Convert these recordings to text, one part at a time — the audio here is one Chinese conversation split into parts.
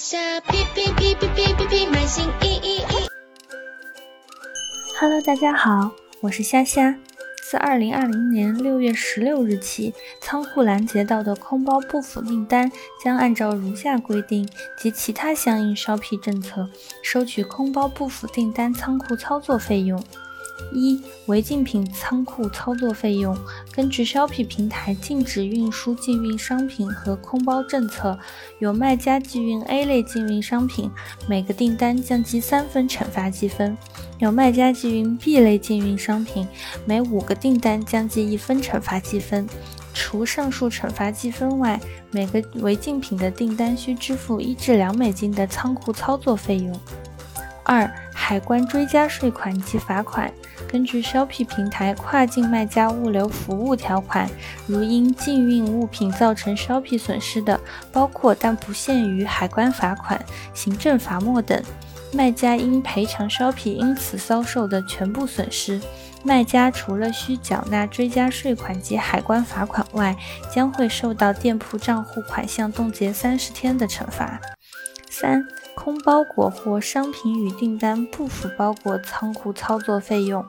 下哔哔哔哔哔哔哔，满心意意意。Hello，大家好，我是虾虾。自二零二零年六月十六日起，仓库拦截到的空包不符订单将按照如下规定及其他相应烧批政策，收取空包不符订单仓库操作费用。一、违禁品仓库操作费用，根据销批平台禁止运输禁运商品和空包政策，有卖家寄运 A 类禁运商品，每个订单降记三分惩罚积分；有卖家寄运 B 类禁运商品，每五个订单降记一分惩罚积分。除上述惩罚积分外，每个违禁品的订单需支付一至两美金的仓库操作费用。二、海关追加税款及罚款。根据销批平台跨境卖家物流服务条款，如因禁运物品造成销批损失的，包括但不限于海关罚款、行政罚没等。卖家应赔偿销批因此遭受的全部损失。卖家除了需缴纳追加税款及海关罚款外，将会受到店铺账户款项冻结三十天的惩罚。三。空包裹或商品与订单不符包裹仓库操作费用，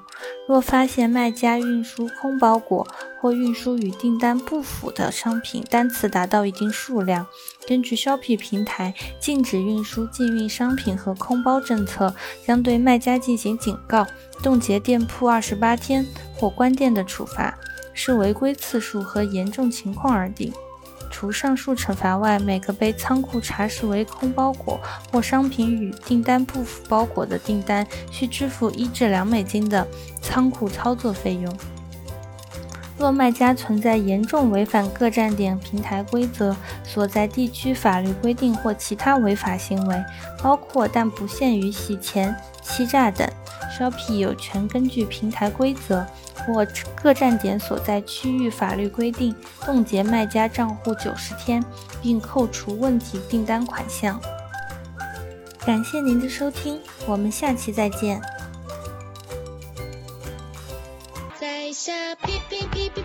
若发现卖家运输空包裹或运输与订单不符的商品单次达到一定数量，根据销批平台禁止运输禁运商品和空包政策，将对卖家进行警告、冻结店铺二十八天或关店的处罚，视违规次数和严重情况而定。除上述惩罚外，每个被仓库查实为空包裹或商品与订单不符包裹的订单，需支付一至两美金的仓库操作费用。若卖家存在严重违反各站点平台规则、所在地区法律规定或其他违法行为，包括但不限于洗钱、欺诈等，Shopee 有权根据平台规则。或各站点所在区域法律规定，冻结卖家账户九十天，并扣除问题订单款项。感谢您的收听，我们下期再见。在下哔哔哔哔。